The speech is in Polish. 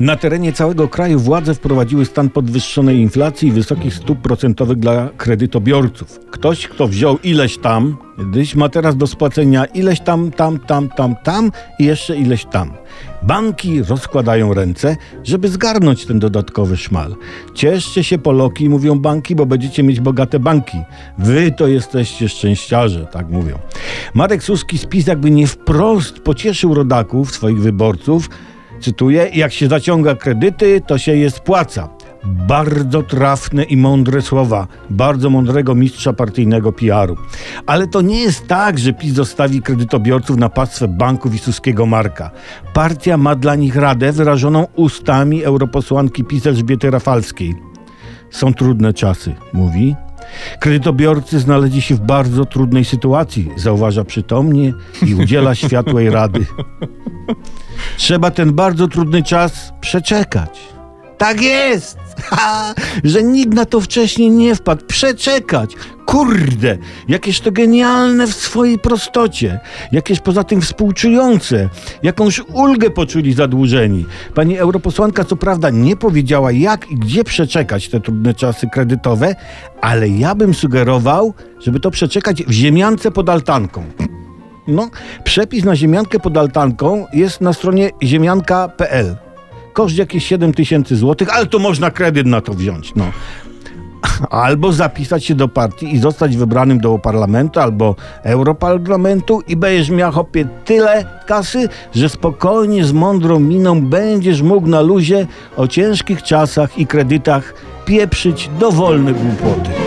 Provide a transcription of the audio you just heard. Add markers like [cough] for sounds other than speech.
Na terenie całego kraju władze wprowadziły stan podwyższonej inflacji i wysokich stóp procentowych dla kredytobiorców. Ktoś, kto wziął ileś tam, kiedyś ma teraz do spłacenia ileś tam, tam, tam, tam, tam i jeszcze ileś tam. Banki rozkładają ręce, żeby zgarnąć ten dodatkowy szmal. Cieszcie się Poloki, mówią banki, bo będziecie mieć bogate banki. Wy to jesteście szczęściarze, tak mówią. Marek Suski spis jakby nie wprost pocieszył rodaków, swoich wyborców, Cytuję: Jak się zaciąga kredyty, to się je spłaca. Bardzo trafne i mądre słowa, bardzo mądrego mistrza partyjnego PR-u. Ale to nie jest tak, że PiS zostawi kredytobiorców na pastwę banków i suskiego Marka. Partia ma dla nich radę wyrażoną ustami europosłanki PiS Elżbiety Rafalskiej. Są trudne czasy, mówi. Kredytobiorcy znaleźli się w bardzo trudnej sytuacji, zauważa przytomnie i udziela światłej rady. [laughs] Trzeba ten bardzo trudny czas przeczekać. Tak jest! [laughs] Ha, że nikt na to wcześniej nie wpadł. Przeczekać! Kurde! Jakież to genialne w swojej prostocie. Jakież poza tym współczujące. Jakąś ulgę poczuli zadłużeni. Pani europosłanka co prawda nie powiedziała jak i gdzie przeczekać te trudne czasy kredytowe, ale ja bym sugerował, żeby to przeczekać w ziemiance pod altanką. No, przepis na ziemiankę pod altanką jest na stronie ziemianka.pl. Koszt jakieś 7 tysięcy złotych, ale to można kredyt na to wziąć. No. [laughs] Albo zapisać się do partii i zostać wybranym do parlamentu albo europarlamentu i będziesz miał hopie tyle kasy, że spokojnie z mądrą miną będziesz mógł na luzie o ciężkich czasach i kredytach pieprzyć dowolne głupoty.